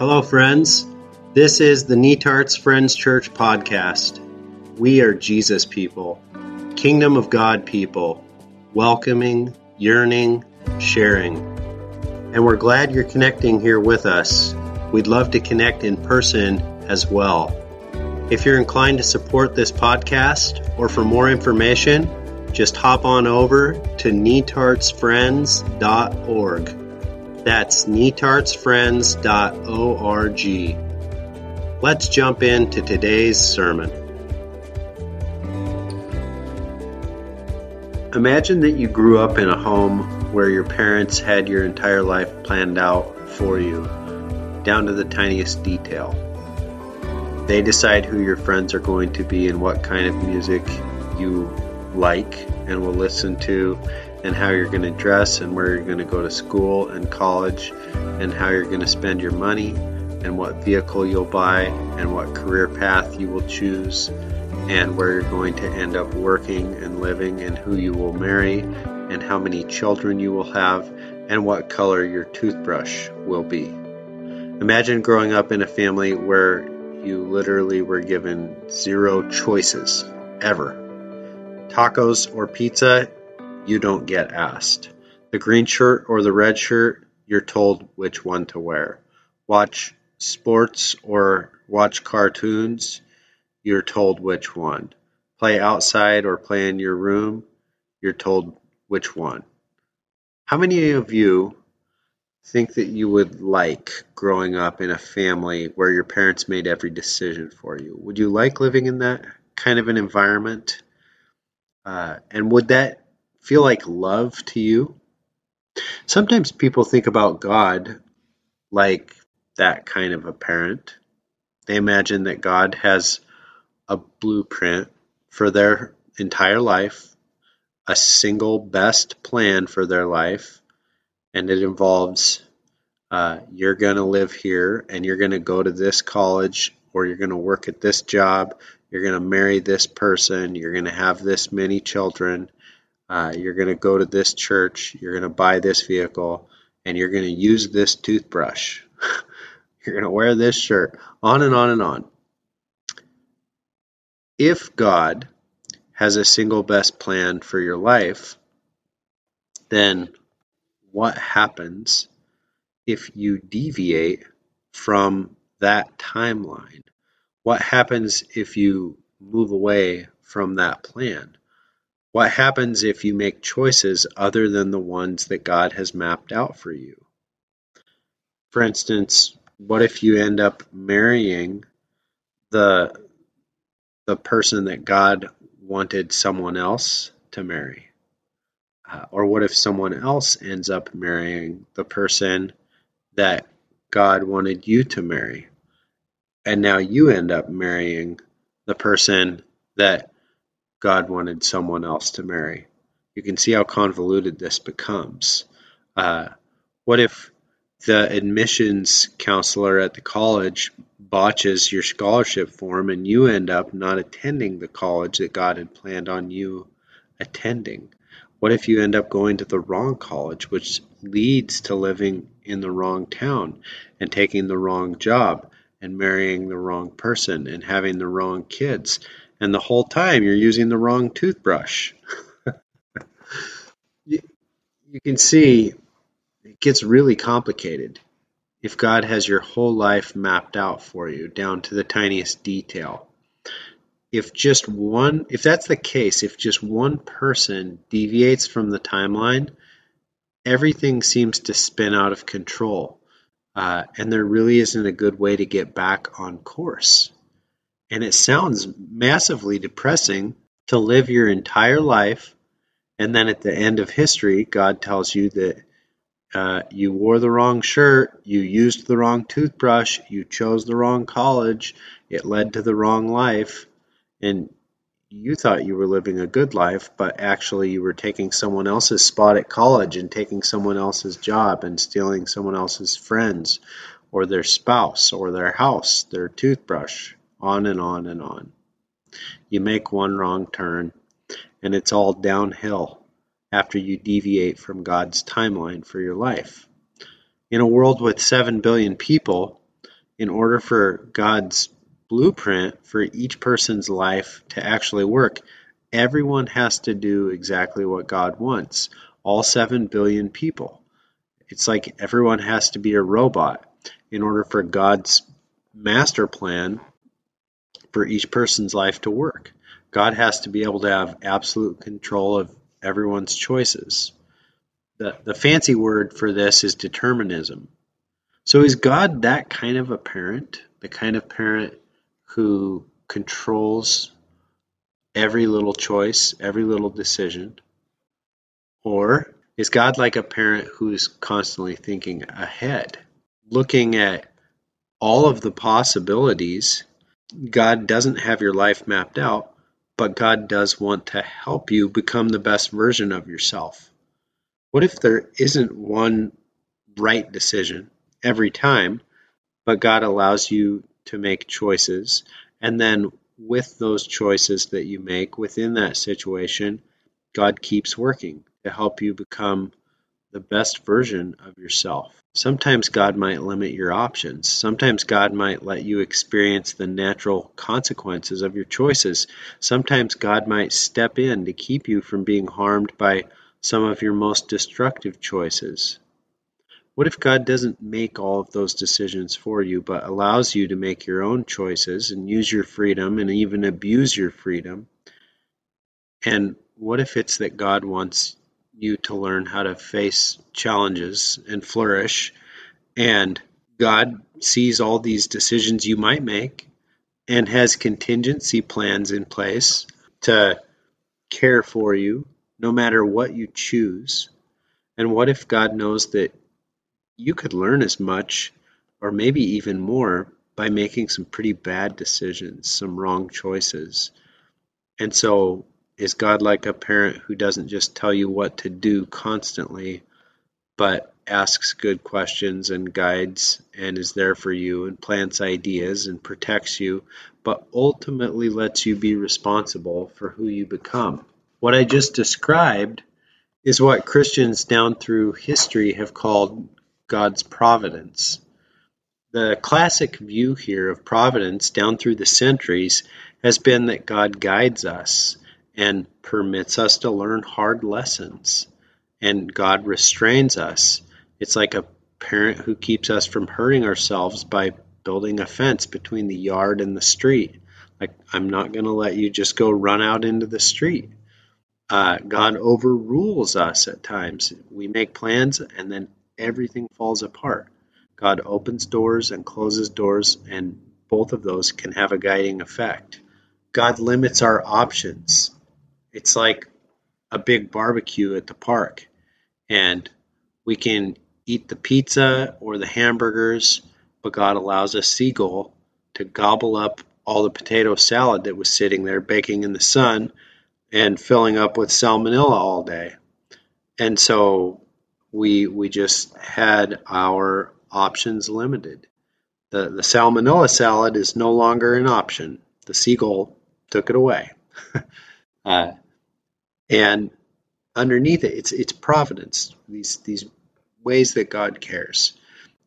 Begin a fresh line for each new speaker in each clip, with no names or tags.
Hello, friends. This is the Netarts Friends Church podcast. We are Jesus people, Kingdom of God people, welcoming, yearning, sharing. And we're glad you're connecting here with us. We'd love to connect in person as well. If you're inclined to support this podcast or for more information, just hop on over to netartsfriends.org. That's netartsfriends.org. Let's jump into today's sermon. Imagine that you grew up in a home where your parents had your entire life planned out for you, down to the tiniest detail. They decide who your friends are going to be and what kind of music you like and will listen to and how you're going to dress and where you're going to go to school and college and how you're going to spend your money and what vehicle you'll buy and what career path you will choose and where you're going to end up working and living and who you will marry and how many children you will have and what color your toothbrush will be. Imagine growing up in a family where you literally were given zero choices ever. Tacos or pizza you don't get asked. The green shirt or the red shirt, you're told which one to wear. Watch sports or watch cartoons, you're told which one. Play outside or play in your room, you're told which one. How many of you think that you would like growing up in a family where your parents made every decision for you? Would you like living in that kind of an environment? Uh, and would that feel like love to you? Sometimes people think about God like that kind of a parent. They imagine that God has a blueprint for their entire life, a single best plan for their life, and it involves uh, you're going to live here and you're going to go to this college or you're going to work at this job, you're going to marry this person, you're going to have this many children, uh, you're going to go to this church, you're going to buy this vehicle, and you're going to use this toothbrush. you're going to wear this shirt, on and on and on. If God has a single best plan for your life, then what happens if you deviate from that timeline? What happens if you move away from that plan? What happens if you make choices other than the ones that God has mapped out for you? For instance, what if you end up marrying the the person that God wanted someone else to marry? Uh, or what if someone else ends up marrying the person that God wanted you to marry? And now you end up marrying the person that God wanted someone else to marry. You can see how convoluted this becomes. Uh, what if the admissions counselor at the college botches your scholarship form and you end up not attending the college that God had planned on you attending? What if you end up going to the wrong college, which leads to living in the wrong town and taking the wrong job and marrying the wrong person and having the wrong kids and the whole time you're using the wrong toothbrush. you, you can see it gets really complicated if God has your whole life mapped out for you down to the tiniest detail. If just one, if that's the case, if just one person deviates from the timeline, everything seems to spin out of control. Uh, and there really isn't a good way to get back on course. And it sounds massively depressing to live your entire life and then at the end of history, God tells you that uh, you wore the wrong shirt, you used the wrong toothbrush, you chose the wrong college, it led to the wrong life, and you thought you were living a good life, but actually you were taking someone else's spot at college and taking someone else's job and stealing someone else's friends or their spouse or their house, their toothbrush on and on and on. You make one wrong turn, and it's all downhill after you deviate from God's timeline for your life. In a world with 7 billion people, in order for God's blueprint for each person's life to actually work, everyone has to do exactly what God wants. All 7 billion people. It's like everyone has to be a robot in order for God's master plan for each person's life to work. God has to be able to have absolute control of everyone's choices. The, the fancy word for this is determinism. So is God that kind of a parent? The kind of parent who controls every little choice, every little decision? Or is God like a parent who is constantly thinking ahead, looking at all of the possibilities? God doesn't have your life mapped hmm. out, but God does want to help you become the best version of yourself. What if there isn't one right decision every time, but God allows you to make choices, and then with those choices that you make within that situation, God keeps working to help you become the best version of yourself. Sometimes God might limit your options. Sometimes God might let you experience the natural consequences of your choices. Sometimes God might step in to keep you from being harmed by some of your most destructive choices. What if God doesn't make all of those decisions for you, but allows you to make your own choices and use your freedom and even abuse your freedom? And what if it's that God wants you to learn how to face challenges and flourish. And God sees all these decisions you might make and has contingency plans in place to care for you no matter what you choose. And what if God knows that you could learn as much or maybe even more by making some pretty bad decisions, some wrong choices? And so is God like a parent who doesn't just tell you what to do constantly, but asks good questions and guides and is there for you and plants ideas and protects you, but ultimately lets you be responsible for who you become? What I just described is what Christians down through history have called God's providence. The classic view here of providence down through the centuries has been that God guides us and permits us to learn hard lessons. And God restrains us. It's like a parent who keeps us from hurting ourselves by building a fence between the yard and the street. Like, I'm not going to let you just go run out into the street. Uh, God overrules us at times. We make plans and then everything falls apart. God opens doors and closes doors, and both of those can have a guiding effect. God limits our options. It's like a big barbecue at the park, and we can eat the pizza or the hamburgers, but God allows a seagull to gobble up all the potato salad that was sitting there baking in the sun and filling up with salmonella all day. And so we we just had our options limited. The the salmonella salad is no longer an option. The seagull took it away. uh, and underneath it, it's it's providence. These these ways that God cares.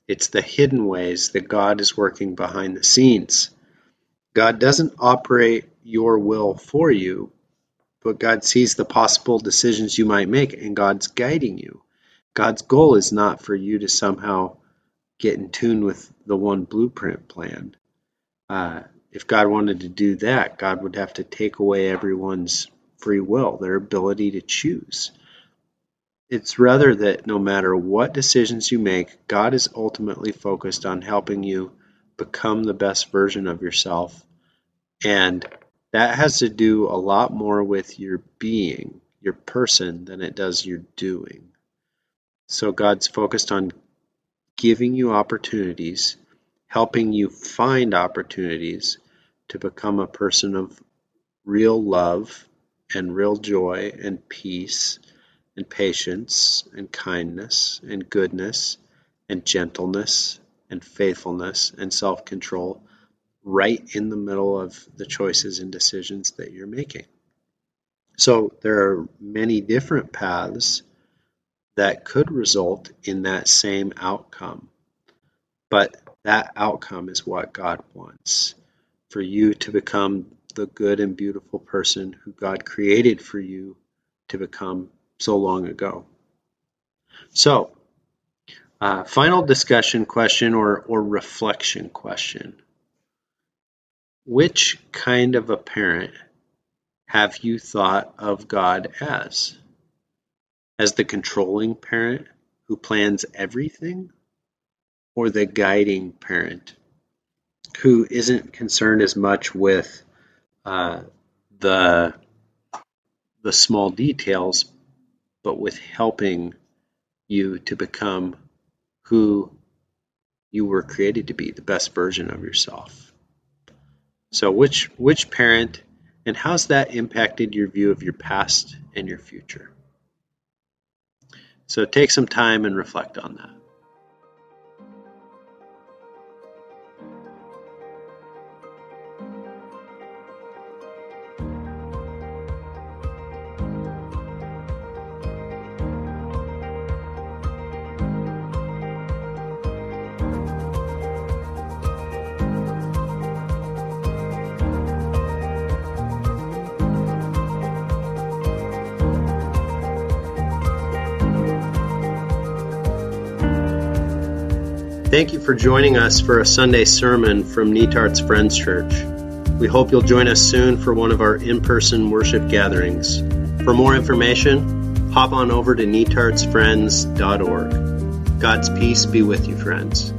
It's the hidden ways that God is working behind the scenes. God doesn't operate your will for you, but God sees the possible decisions you might make, and God's guiding you. God's goal is not for you to somehow get in tune with the one blueprint plan. Uh, if God wanted to do that, God would have to take away everyone's free will, their ability to choose. It's rather that no matter what decisions you make, God is ultimately focused on helping you become the best version of yourself. And that has to do a lot more with your being, your person, than it does your doing. So God's focused on giving you opportunities, helping you find opportunities to become a person of real love and real joy and peace and patience and kindness and goodness and gentleness and faithfulness and self control right in the middle of the choices and decisions that you're making. So there are many different paths that could result in that same outcome. But that outcome is what God wants for you to become the good and beautiful person who God created for you to become so long ago. So, uh, final discussion question or, or reflection question. Which kind of a parent have you thought of God as? As the controlling parent who plans everything? Or the guiding parent who isn't concerned as much with uh, the the small details, but with helping you to become who you were created to be, the best version of yourself. So which which parent and how's that impacted your view of your past and your future? So take some time and reflect on that. Thank you for joining us for a Sunday sermon from Netarts Friends Church. We hope you'll join us soon for one of our in person worship gatherings. For more information, hop on over to netartsfriends.org. God's peace be with you, friends.